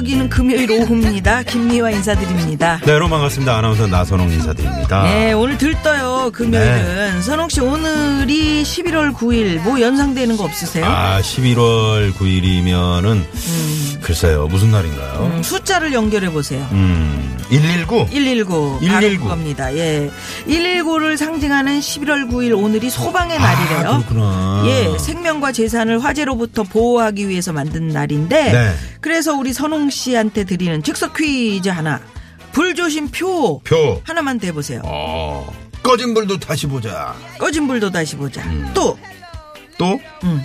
들썩이는 금요일 오후입니다. 김미화 인사드립니다. 네 여러분 반갑습니다 아나운서 나선홍 인사드립니다 네, 오늘 들떠요, 금요일은. 네. 선홍 씨, 오늘이 11월 9일, 뭐 연상되는 거 없으세요? 아 11월 9일이면은 글쎄요 무슨 날인가요 음, 숫자를 연결해 보세요. 음, 119 119. 119. 바로 그겁니다. 예. 119를 상징하는 11월 9일 오늘이 소방의 날이래요. 아, 그렇구나 예, 생명과 재산을 화재로부터 보호하기 위해서 만든 날인데, 네. 그래서 우리 선홍 씨한테 드리는 즉석 퀴즈 하나. 불조심 표. 표 하나만 대보세요. 어, 꺼진 불도 다시 보자 꺼진 불도 다시 보자. 음. 또, 또 음.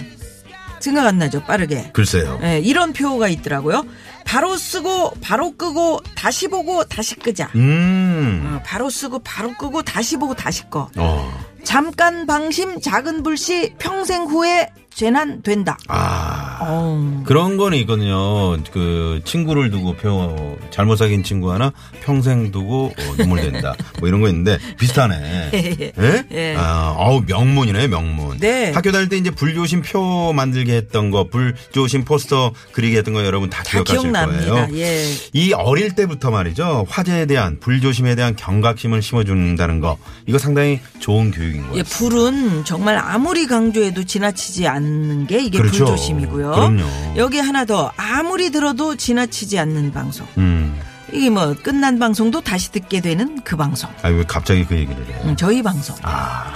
생각 안 나죠, 빠르게. 글쎄요 예, 이런 표가 있더라고요. 바로 쓰고, 바로 끄고, 다시 보고, 다시 끄자. 음 어, 바로 쓰고, 바로 끄고, 다시 보고, 다시 꺼. 어. 잠깐 방심, 작은 불씨, 평생 후에 재난 된다. 아 어. 그런 거는 있거든요. 그 친구를 두고 표 잘못 사귄 친구 하나 평생 두고 어, 눈물 된다. 뭐 이런 거 있는데 비슷하네. 예? 예. 아, 어우 명문이네 명문. 네. 학교 다닐 때 이제 불조심 표 만들게 했던 거, 불조심 포스터 그리게 했던 거 여러분 다, 다 기억하실 기억납니다. 거예요. 예. 이 어릴 때부터 말이죠. 화재에 대한 불조심에 대한 경각심을 심어준다는 거 이거 상당히 좋은 교육인 거예요. 예, 불은 정말 아무리 강조해도 지나치지 않는 게 이게 그렇죠. 불조심이고요. 그럼요. 여기 하나 더 아무리 들어도 지나치지 않는 방송. 음. 이게 뭐 끝난 방송도 다시 듣게 되는 그 방송. 아왜 갑자기 그 얘기를 해? 음, 저희 방송. 아.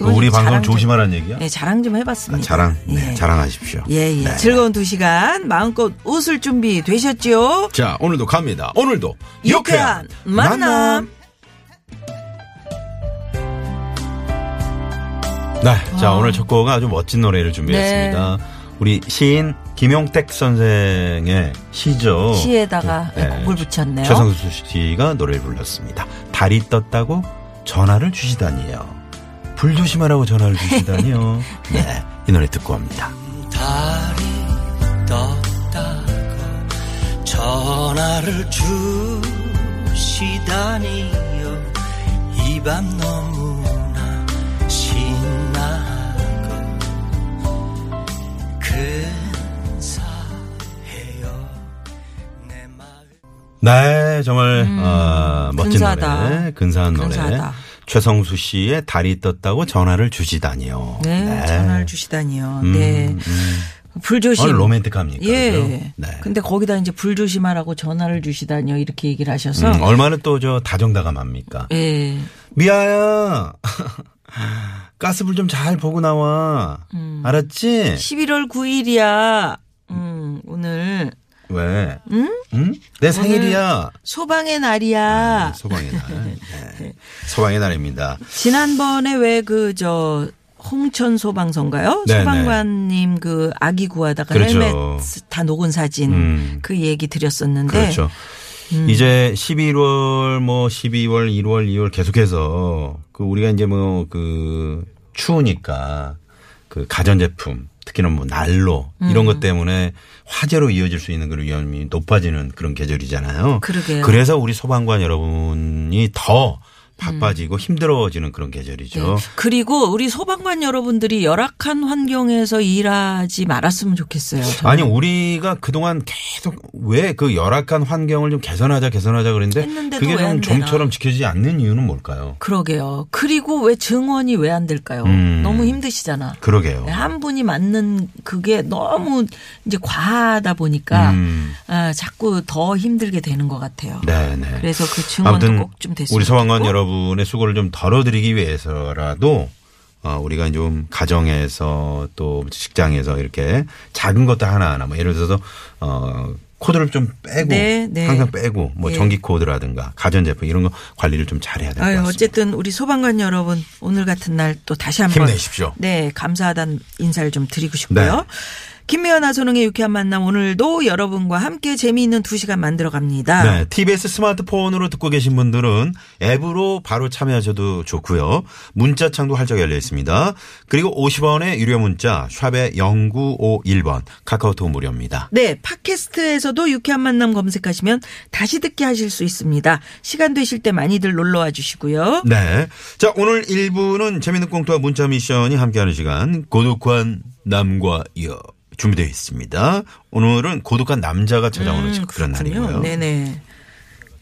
이건 우리 방송 조심하라는 얘기야? 예, 자랑 좀 아, 해봤습니다. 자랑, 네, 예. 자랑하십시오. 예, 예. 네. 즐거운 두 시간 마음껏 웃을 준비 되셨죠? 자, 오늘도 갑니다. 오늘도 유쾌한 만남. 네, 자, 오늘 첫 곡은 아주 멋진 노래를 준비했습니다. 네. 우리 시인 김용택 선생의 시죠. 시에다가 네. 곡을 붙였네요. 최성수 씨가 노래를 불렀습니다. 달이 떴다고 전화를 주시다니요. 불 조심하라고 전화를 주시다니요. 네, 이 노래 듣고 합니다. 달이 떴다고 전화를 주시다니요 이 밤 너무 네, 정말 어, 멋진 음, 근사하다. 노래, 근사한 노래. 근사하다. 최성수 씨의 달이 떴다고 전화를 주시다니요. 네, 전화를 주시다니요. 음, 네. 음. 불조심. 오늘 로맨틱합니까? 예. 그죠? 네. 근데 거기다 이제 불조심하라고 전화를 주시다니요. 이렇게 얘기를 하셔서. 음, 얼마나 또 저 다정다감합니까? 예. 미아야, 가스불 좀 잘 보고 나와. 음. 알았지? 11월 9일이야. 음, 오늘 왜? 응? 응? 내 생일이야. 소방의 날이야. 소방의 날. 네. 소방의 날입니다. 지난번에 왜 그 저 홍천 소방서인가요? 네, 소방관님 그 아기 구하다가 그렇죠. 헬멧 다 녹은 사진 음. 그 얘기 드렸었는데 그렇죠. 음. 이제 11월 뭐 12월 1월 2월 계속해서 그 우리가 이제 뭐 그 추우니까 그 가전제품 특히나 뭐 난로 이런 음. 것 때문에 화재로 이어질 수 있는 그런 위험이 높아지는 그런 계절이잖아요. 그러게요. 그래서 우리 소방관 여러분이 더 음. 바빠지고 힘들어지는 그런 계절이죠. 그리고 우리 소방관 여러분들이 열악한 환경에서 일하지 말았으면 좋겠어요. 저는. 아니 우리가 그동안 계속 왜 그 열악한 환경을 좀 개선하자 개선하자 그랬는데 그게 좀. 좀처럼 지켜지지 않는 이유는 뭘까요? 그러게요. 그리고 왜 증언이 왜 안 될까요? 음. 너무 힘드시잖아. 그러게요. 한 분이 맞는 그게 너무 이제 과하다 보니까 음. 아, 자꾸 더 힘들게 되는 것 같아요. 네 네. 그래서 그 증언도 꼭 좀 됐으면 우리 소방관 좋겠고. 여러분의 수고를 좀 덜어드리기 위해서라도 어, 우리가 좀 가정에서 또 직장에서 이렇게 작은 것도 하나하나 뭐 예를 들어서 어, 코드를 좀 빼고 네, 네. 항상 빼고 뭐 예. 전기 코드라든가 가전 제품 이런 거 관리를 좀 잘해야 될 것 같습니다. 어쨌든 우리 소방관 여러분 오늘 같은 날 또 다시 한번 힘내십시오. 네, 감사하다는 인사를 좀 드리고 싶고요. 네. 김미연 아 소능의 유쾌한 만남 오늘도 여러분과 함께 재미있는 두 시간 만들어 갑니다. 네, TBS 스마트폰으로 듣고 계신 분들은 앱으로 바로 참여하셔도 좋고요. 문자창도 활짝 열려 있습니다. 그리고 50원의 유료 문자 샵의 0951번 카카오톡 무료입니다. 네, 팟캐스트에서도 유쾌한 만남 검색하시면 다시 듣게 하실 수 있습니다. 시간 되실 때 많이들 놀러 와 주시고요. 네. 자, 오늘 1부는 재밌는 꽁트와 문자 미션이 함께하는 시간 고독한 남과 여 준비되어 있습니다. 오늘은 고독한 남자가 찾아오는 그런 날이고요. 음, 네네.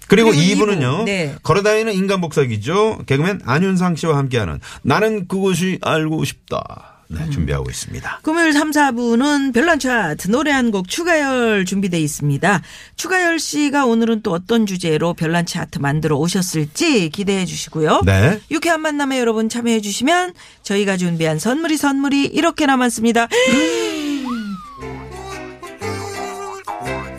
그리고, 그리고 2부는요. 이부, 네. 걸어다니는 인간 복사기죠. 개그맨 안윤상 씨와 함께하는 나는 그것이 알고 싶다. 네, 음. 준비하고 있습니다. 금요일 3, 4부는 별난 차트 노래 한 곡 추가열 준비돼 있습니다. 추가열 씨가 오늘은 또 어떤 주제로 별난 차트 만들어 오셨을지 기대해 주시고요. 네. 유쾌한 만남에 여러분 참여해 주시면 저희가 준비한 선물이 선물이 이렇게 남았습니다.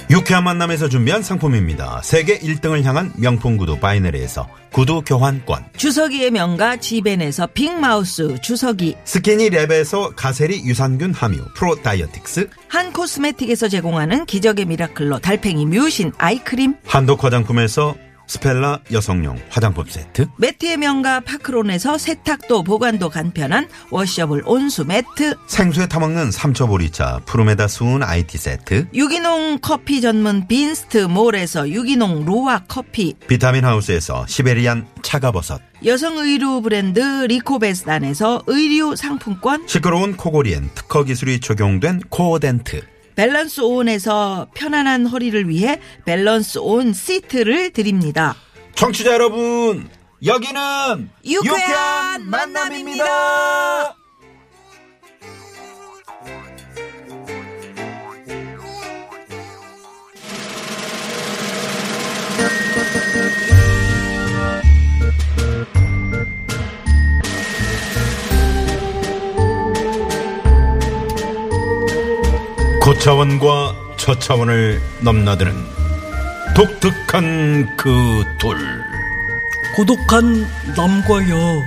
유쾌한 만남에서 준비한 상품입니다. 세계 1등을 향한 명품 구두 바이너리에서 구두 교환권. 주서기의 명가 지벤에서 빅마우스 주서기 스키니랩에서 가세리 유산균 함유 프로 다이어틱스. 한 코스메틱에서 제공하는 기적의 미라클로 달팽이 뮤신 아이크림 한독 화장품에서 스펠라 여성용 화장품 세트. 매트의 명가 파크론에서 세탁도 보관도 간편한 washable 온수 매트 생수에 타먹는 삼초보리차 푸르메다 수은 IT 세트. 유기농 커피 전문 빈스트 몰에서 유기농 루아 커피 비타민 하우스에서 시베리안 차가버섯. 여성 의류 브랜드 리코베스단에서 의류 상품권 시끄러운 코골이엔 특허 기술이 적용된 코어덴트. 밸런스 온에서 편안한 허리를 위해 밸런스 온 시트를 드립니다. 청취자 여러분, 여기는 유쾌한 만남입니다. 고차원과 저차원을 넘나드는 독특한 그 둘. 고독한 남과 여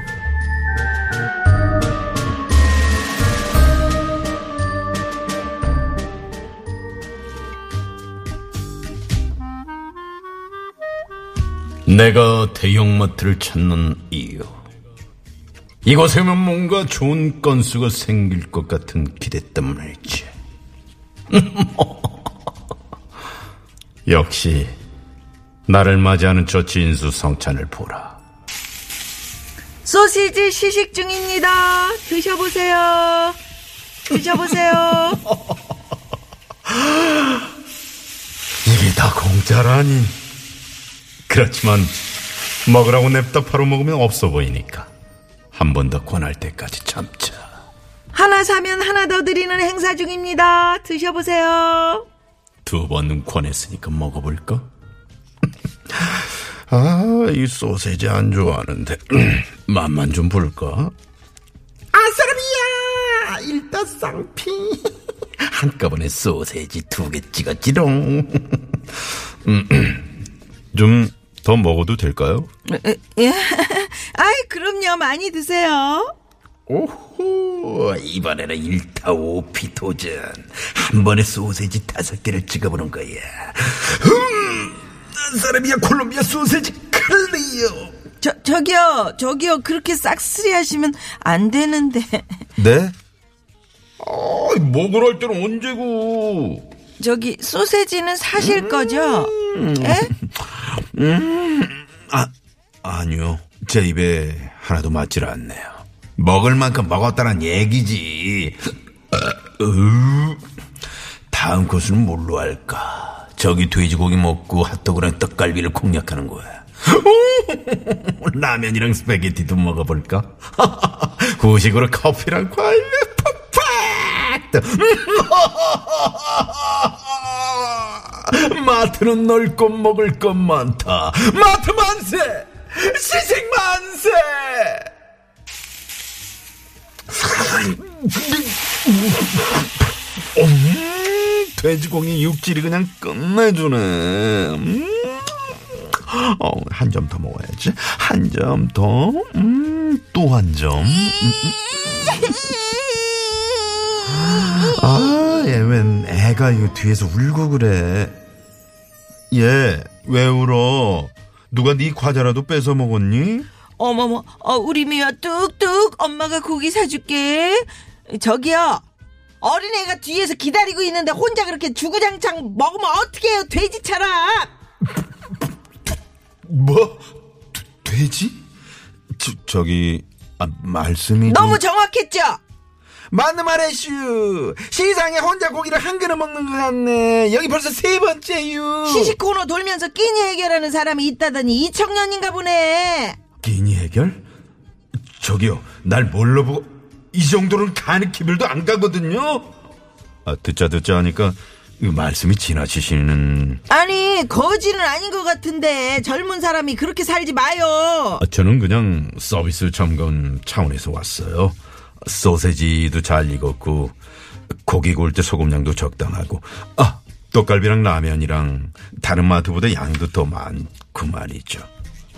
내가 대형마트를 찾는 이유. 이곳에 면 뭔가 좋은 건수가 생길 것 같은 기대 때문이지. 역시 나를 맞이하는 저 진수 성찬을 보라. 소시지 시식 중입니다. 드셔보세요. 드셔보세요. 이게 다 공짜라니. 그렇지만 먹으라고 냅다 바로 먹으면 없어 보이니까 한 번 더 권할 때까지 참자. 하나 사면 하나 더 드리는 행사 중입니다. 드셔보세요. 두 번 권했으니까 먹어볼까? 아, 이 소세지 안 좋아하는데 맛만 좀 볼까? 아싸비야 일다쌍피 한꺼번에 소세지 두 개 찍었지롱 좀 더 먹어도 될까요? 예. 아이, 그럼요. 많이 드세요. 오호 이번에는 일타오피 도전 한 번에 소세지 다섯 개를 찍어보는 거야 음 사람이야 콜롬비아 소세지 클리어 저, 저기요. 저기요. 그렇게 싹쓸이 하시면 안 되는데. 네? 아, 먹으러 할 때는 언제고 저기, 소세지는 사실 거죠? 예? 아 아니요 제 입에 하나도 맞질 않네요 먹을 만큼 먹었다는 얘기지 으, 다음 코스는 뭘로 할까 저기 돼지고기 먹고 핫도그랑 떡갈비를 공략하는 거야 라면이랑 스파게티도 먹어볼까? 후식으로 커피랑 과일 perfect! 마트는 넓고 먹을 것 많다. 마트 만세! 시식 만세! 음, 돼지고기 육질이 그냥 끝내주네. 음. 어, 한 점 더 먹어야지. 한 점 더. 음, 또 한 점. 아, 얘 웬 애가 이 뒤에서 울고 그래. 얘, 왜 울어? 누가 네 과자라도 뺏어 먹었니? 어머머, 어, 우리 미화 뚝뚝 엄마가 고기 사줄게. 저기요. 어린애가 뒤에서 기다리고 있는데 혼자 그렇게 주구장창 먹으면 어떡해요, 돼지처럼. 뭐? 돼- 돼지? 저, 저기, 아, 말씀이. 좀- 너무 정확했죠? 맞는 말해슈. 시상에 혼자 고기를 한 그릇 먹는 것 같네. 여기 벌써 세 번째유. 시식 코너 돌면서 끼니 해결하는 사람이 있다더니 이 청년인가 보네. 끼니 해결? 저기요, 날 뭘로 보고 이 정도는 가는 기별도 안 가거든요. 아, 듣자 듣자 하니까 이 말씀이 지나치시는. 아니, 거지는 아닌 것 같은데 젊은 사람이 그렇게 살지 마요. 아, 저는 그냥 서비스 점검 차원에서 왔어요. 소세지도 잘 익었고 고기 구울 때 소금량도 적당하고 아 떡갈비랑 라면이랑 다른 마트보다 양도 더 많고 말이죠.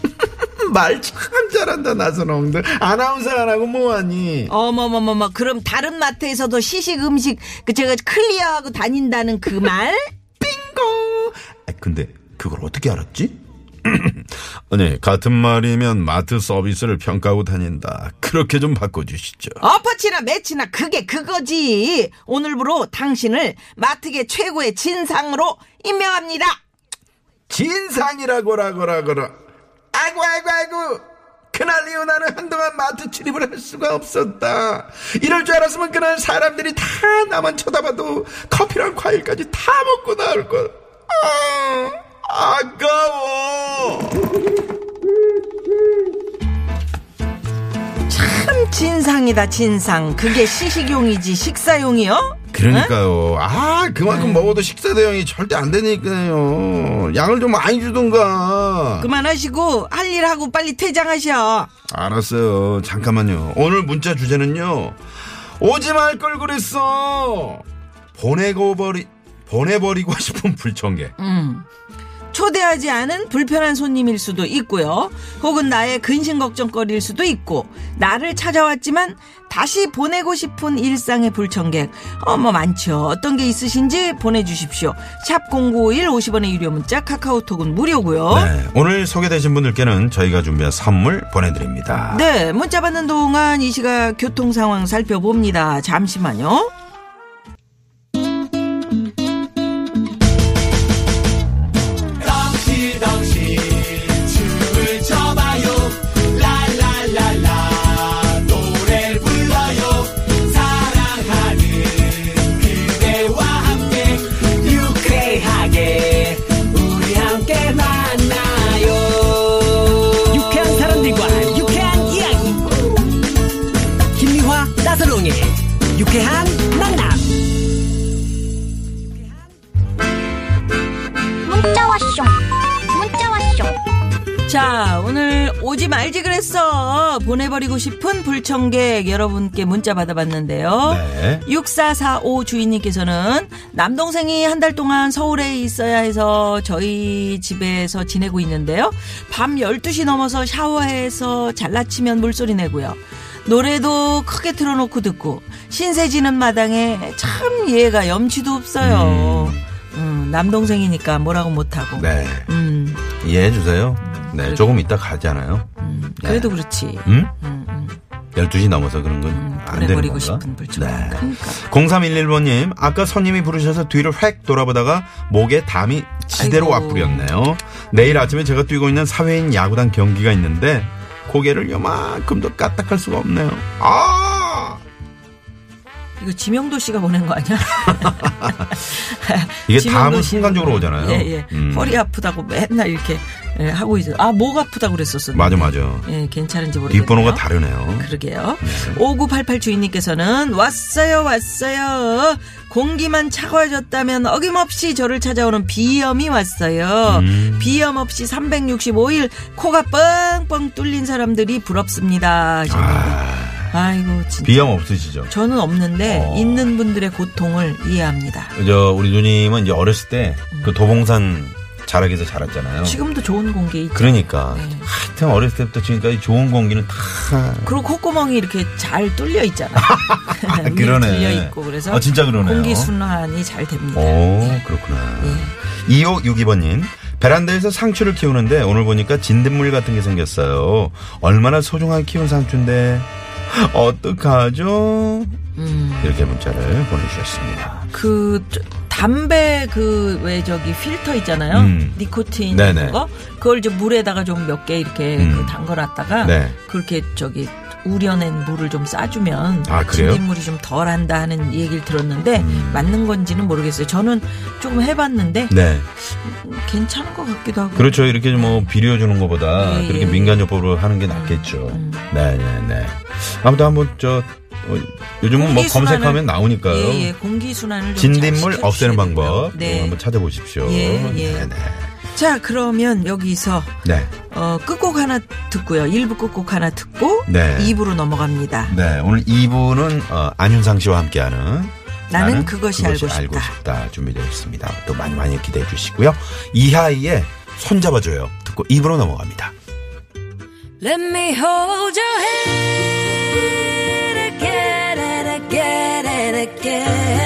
말 참 잘한다 나선홍들 아나운서 안 하고 뭐하니? 어머머머머, 그럼 다른 마트에서도 시식 음식 그 제가 클리어하고 다닌다는 그 말? 빙고. 아, 근데 그걸 어떻게 알았지? 아니 같은 말이면 마트 서비스를 평가하고 다닌다. 그렇게 좀 바꿔주시죠. 엎어치나 매치나 그게 그거지. 오늘부로 당신을 마트계 최고의 진상으로 임명합니다. 진상이라고라고라고라. 아이고 아이고 아이고. 그날 이후 나는 한동안 마트 출입을 할 수가 없었다. 이럴 줄 알았으면 그날 사람들이 다 나만 쳐다봐도 커피랑 과일까지 다 먹고 나올 걸. 아, 아까워. 참 진상이다 진상. 그게 시식용이지 식사용이요? 그러니까요. 아, 그만큼 먹어도 식사 대용이 절대 안 되니까요. 양을 좀 많이 주던가. 그만하시고 할 일 하고 빨리 퇴장하셔. 알았어요. 잠깐만요. 오늘 문자 주제는요. 오지 말 걸 그랬어. 보내고 버리 보내버리고 싶은 불청객. 초대하지 않은 불편한 손님일 수도 있고요. 혹은 나의 근심 걱정거리일 수도 있고 나를 찾아왔지만 다시 보내고 싶은 일상의 불청객 어머 많죠. 어떤 게 있으신지 보내주십시오. 샵0951 50원의 유료 문자 카카오톡은 무료고요. 네, 오늘 소개되신 분들께는 저희가 준비한 선물 보내드립니다. 네, 문자 받는 동안 이 시각 교통 상황 살펴봅니다. 잠시만요. 오늘 오지 말지 그랬어. 보내버리고 싶은 불청객 여러분께 문자 받아봤는데요. 네. 6445 주인님께서는 남동생이 한 달 동안 서울에 있어야 해서 저희 집에서 지내고 있는데요. 밤 12시 넘어서 샤워해서 잘라치면 물소리 내고요. 노래도 크게 틀어놓고 듣고 신세 지는 마당에 참 얘가 염치도 없어요. 음, 남동생이니까 뭐라고 못하고. 네. 음, 이해해 주세요. 네, 조금 이따 가잖아요. 그래도 그렇지. 음? 음, 음. 12시 넘어서 그런 건안 되는 건가? 싶은 불청. 네. 그러니까. 0311번님, 아까 손님이 부르셔서 뒤를 획 돌아보다가 목에 담이 지대로 아이고. 와뿌렸네요. 내일 아침에 제가 뛰고 있는 사회인 야구단 경기가 있는데 고개를 요만큼도 까딱할 수가 없네요. 아! 이거 지명도 씨가 보낸 거 아니야? 이게 다음은 씨. 순간적으로 오잖아요. 예, 예. 음. 허리 아프다고 맨날 이렇게 예, 하고 있어요. 아, 목 아프다고 그랬었어요. 맞아, 맞아. 예, 괜찮은지 모르겠네요. 뒷번호가 다르네요. 그러게요. 5988 주인님께서는 왔어요, 왔어요. 공기만 차가워졌다면 어김없이 저를 찾아오는 비염이 왔어요. 음. 비염 없이 365일 코가 뻥뻥 뚫린 사람들이 부럽습니다. 아, 아이고 진짜. 비염 없으시죠? 저는 없는데 어. 있는 분들의 고통을 이해합니다. 저 우리 누님은 이제 어렸을 때 그 도봉산 자락에서 자랐잖아요. 지금도 좋은 공기 있죠. 그러니까 네. 하여튼 어렸을 때부터 지금까지 좋은 공기는 다 그리고 콧구멍이 이렇게 잘 뚫려 있잖아요. 그러네. 뚫려 있고 그래서 아, 진짜 그러네요. 공기 순환이 잘 됩니다. 오, 그렇구나. 2562번님. 베란다에서 상추를 키우는데 오늘 보니까 진딧물 같은 게 생겼어요. 얼마나 소중하게 키운 상추인데 어떡하죠? 음. 이렇게 문자를 보내주셨습니다. 그 저- 담배 그 왜 저기 필터 있잖아요. 음. 니코틴 네네. 그거 그걸 이제 물에다가 좀 몇 개 이렇게 음. 그 담궈놨다가 네. 그렇게 저기 우려낸 물을 좀 싸주면 아? 진딧물이 좀 덜한다 하는 얘기를 들었는데 음. 맞는 건지는 모르겠어요. 저는 조금 해봤는데 네. 괜찮은 것 같기도 하고. 그렇죠. 이렇게 뭐 비료 주는 것보다 예, 그렇게 예. 민간요법으로 하는 게 낫겠죠. 네네네. 아무튼 한번 저 어, 요즘은 뭐 검색하면 나오니까요. 예, 예, 공기 순환을 좀 진딧물 잘 없애는 방법. 네. 네. 한번 찾아보십시오. 예, 예. 네네. 자, 그러면 여기서 네. 어, 끝곡 하나 듣고요. 1부 끝곡 하나 듣고 네. 2부로 넘어갑니다. 네, 오늘 2부는 어, 안윤상 씨와 함께하는 나는, 나는 그것이, 그것이, 알고, 싶다. 싶다 준비되어 있습니다. 또 많이 많이 기대해 주시고요. 이하이의 손잡아줘요. 듣고 2부로 넘어갑니다. Let me hold your hand again and again and again